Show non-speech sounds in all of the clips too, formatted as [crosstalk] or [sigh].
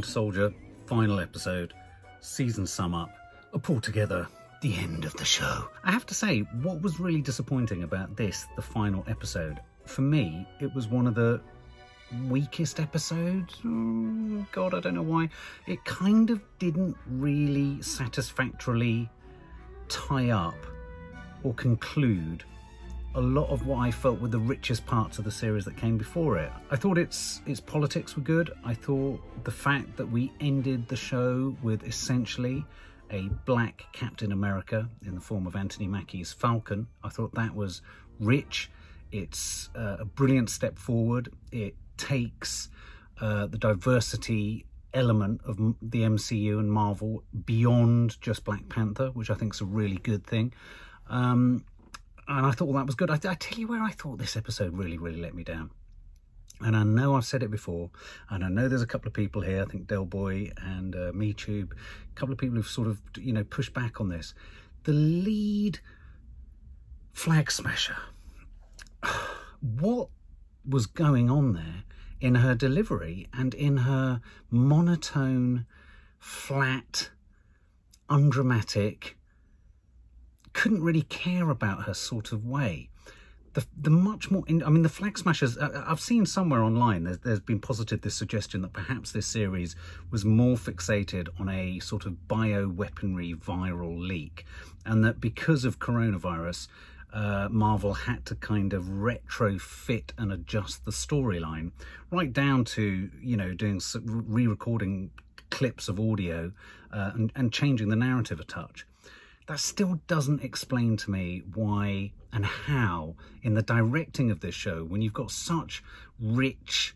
Winter Soldier, final episode, season sum up, a pull together, the end of the show. I have to say, what was really disappointing about this, the final episode, for me, it was one of the weakest episodes. Oh, God, I don't know why. It kind of didn't really satisfactorily tie up or conclude a lot of what I felt were the richest parts of the series that came before it. I thought its its politics were good. I thought the fact that we ended the show with essentially a black Captain America in the form of Anthony Mackie's Falcon, I thought that was rich. It's uh, a brilliant step forward. It takes uh, the diversity element of the MCU and Marvel beyond just Black Panther, which I think is a really good thing. Um, and I thought that was good. I, I tell you where I thought this episode really, really let me down. And I know I've said it before, and I know there's a couple of people here, I think Del Boy and uh, MeTube, a couple of people who've sort of, you know, pushed back on this. The lead flag smasher, [sighs] what was going on there in her delivery and in her monotone, flat, undramatic, couldn't really care about her sort of way. The, the much more, in, I mean, the Flag Smashers, uh, I've seen somewhere online, there's, there's been posited this suggestion that perhaps this series was more fixated on a sort of bioweaponry viral leak, and that because of coronavirus, uh, Marvel had to kind of retrofit and adjust the storyline, right down to, you know, doing re recording clips of audio uh, and, and changing the narrative a touch that still doesn't explain to me why and how in the directing of this show when you've got such rich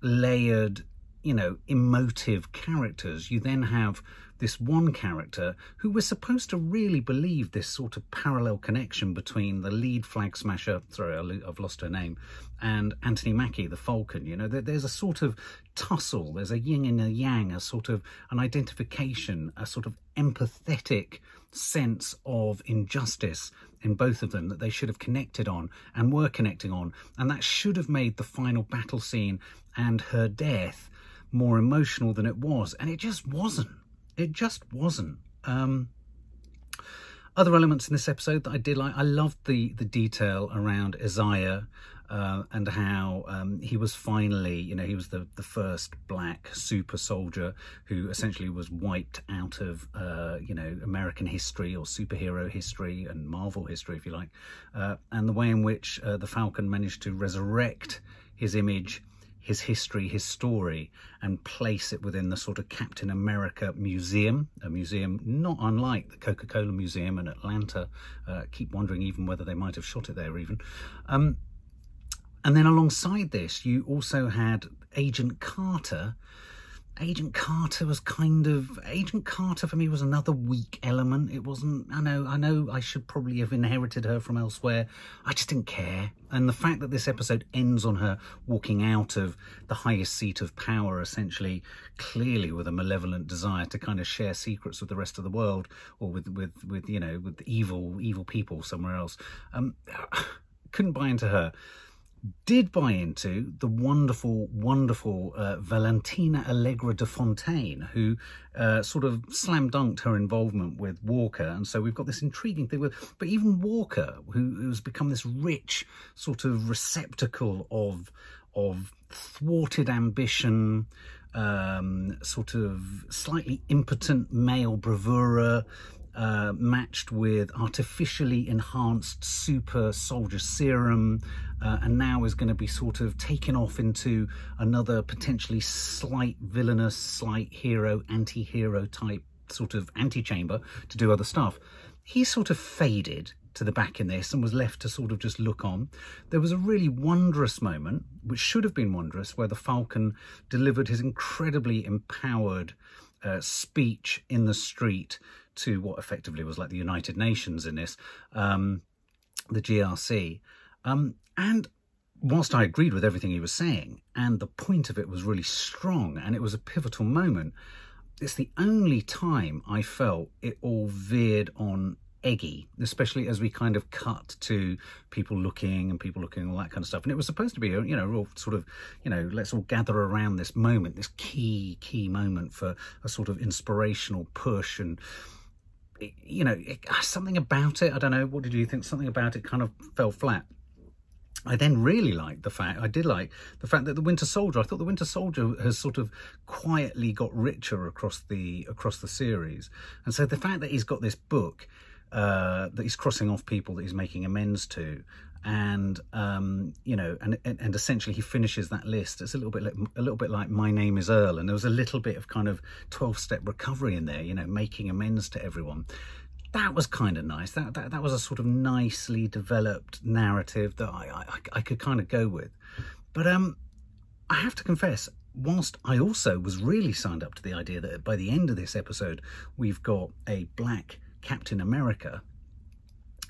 layered you know emotive characters you then have this one character who we're supposed to really believe this sort of parallel connection between the lead flag smasher, sorry, I've lost her name, and Anthony Mackie, the Falcon. You know, there's a sort of tussle, there's a yin and a yang, a sort of an identification, a sort of empathetic sense of injustice in both of them that they should have connected on and were connecting on. And that should have made the final battle scene and her death more emotional than it was. And it just wasn't. It just wasn't. Um, other elements in this episode that I did like, I loved the the detail around Isaiah uh, and how um, he was finally, you know, he was the, the first black super soldier who essentially was wiped out of, uh, you know, American history or superhero history and Marvel history, if you like. Uh, and the way in which uh, the Falcon managed to resurrect his image his history, his story, and place it within the sort of Captain America Museum, a museum not unlike the Coca Cola Museum in Atlanta. Uh, keep wondering even whether they might have shot it there, even. Um, and then alongside this, you also had Agent Carter. Agent Carter was kind of Agent Carter for me was another weak element. It wasn't. I know. I know. I should probably have inherited her from elsewhere. I just didn't care. And the fact that this episode ends on her walking out of the highest seat of power, essentially, clearly with a malevolent desire to kind of share secrets with the rest of the world, or with with with you know with evil evil people somewhere else. Um, [sighs] couldn't buy into her did buy into the wonderful, wonderful uh, Valentina Allegra de Fontaine, who uh, sort of slam dunked her involvement with Walker. And so we've got this intriguing thing with, but even Walker, who, who's become this rich sort of receptacle of, of thwarted ambition, um, sort of slightly impotent male bravura, uh, matched with artificially enhanced super soldier serum, uh, and now is going to be sort of taken off into another potentially slight villainous, slight hero, anti hero type sort of antechamber to do other stuff. He sort of faded to the back in this and was left to sort of just look on. There was a really wondrous moment, which should have been wondrous, where the Falcon delivered his incredibly empowered uh, speech in the street to what effectively was like the United Nations in this, um, the GRC. Um, and whilst I agreed with everything he was saying, and the point of it was really strong, and it was a pivotal moment, it's the only time I felt it all veered on eggy, especially as we kind of cut to people looking and people looking all that kind of stuff. And it was supposed to be, you know, sort of, you know, let's all gather around this moment, this key, key moment for a sort of inspirational push and, you know, it, ah, something about it, I don't know, what did you think? Something about it kind of fell flat. I then really liked the fact, I did like the fact that the Winter Soldier, I thought the Winter Soldier has sort of quietly got richer across the across the series. And so the fact that he's got this book uh, that he's crossing off people that he's making amends to, and um, you know, and, and, and essentially he finishes that list. It's a little bit like, a little bit like My Name Is Earl, and there was a little bit of kind of twelve step recovery in there. You know, making amends to everyone that was kind of nice. That, that that was a sort of nicely developed narrative that I, I, I could kind of go with. But um, I have to confess, whilst I also was really signed up to the idea that by the end of this episode, we've got a black Captain America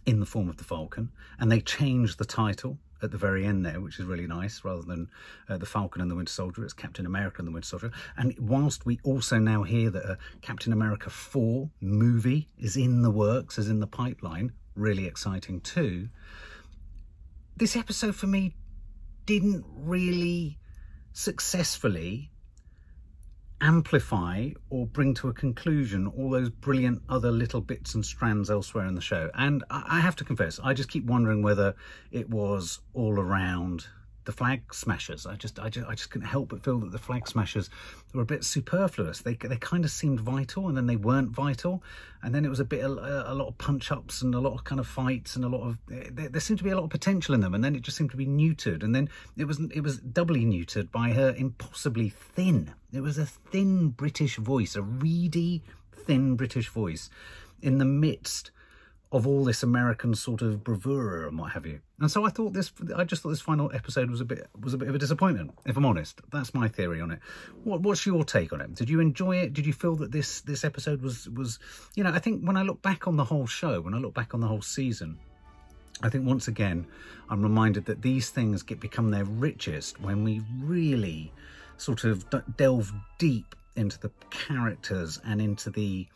in the form of the Falcon, and they changed the title at the very end there, which is really nice, rather than uh, the Falcon and the Winter Soldier, it's Captain America and the Winter Soldier. And whilst we also now hear that a Captain America 4 movie is in the works, is in the pipeline, really exciting too, this episode for me didn't really successfully amplify or bring to a conclusion all those brilliant other little bits and strands elsewhere in the show. And I have to confess, I just keep wondering whether it was all around the flag smashers. I just, I just, I just couldn't help but feel that the flag smashers were a bit superfluous. They, they kind of seemed vital, and then they weren't vital, and then it was a bit, a, a lot of punch ups and a lot of kind of fights and a lot of. There, there, seemed to be a lot of potential in them, and then it just seemed to be neutered, and then it was, it was doubly neutered by her impossibly thin. It was a thin British voice, a reedy, thin British voice, in the midst of all this American sort of bravura and what have you. And so I thought this, I just thought this final episode was a bit was a bit of a disappointment, if I'm honest. That's my theory on it. What, what's your take on it? Did you enjoy it? Did you feel that this this episode was was, you know, I think when I look back on the whole show, when I look back on the whole season, I think once again, I'm reminded that these things get become their richest when we really sort of delve deep into the characters and into the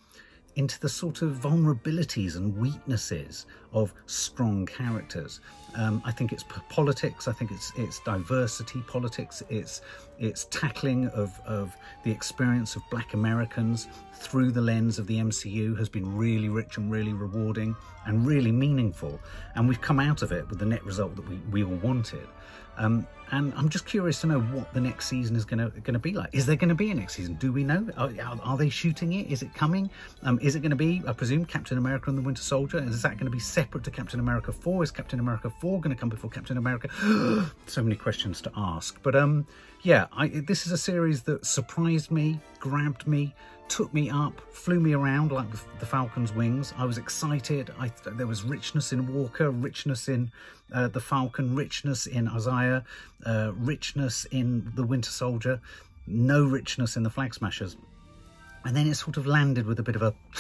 into the sort of vulnerabilities and weaknesses of strong characters. Um, I think it's politics. I think it's it's diversity politics. It's it's tackling of of the experience of Black Americans through the lens of the MCU has been really rich and really rewarding and really meaningful. And we've come out of it with the net result that we we all wanted. Um, and I'm just curious to know what the next season is going to be like. Is there going to be a next season? Do we know? Are, are they shooting it? Is it coming? Um, is it going to be, I presume, Captain America and the Winter Soldier? Is that going to be separate to Captain America 4? Is Captain America 4 going to come before Captain America? [gasps] so many questions to ask. But um, yeah, I, this is a series that surprised me, grabbed me, took me up, flew me around like the Falcon's wings. I was excited. I, there was richness in Walker, richness in uh, the Falcon, richness in Isaiah, uh, richness in the Winter Soldier, no richness in the Flag Smashers. And then it sort of landed with a bit of a. [laughs]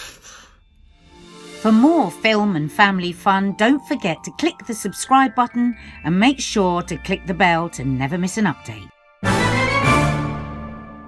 For more film and family fun, don't forget to click the subscribe button and make sure to click the bell to never miss an update.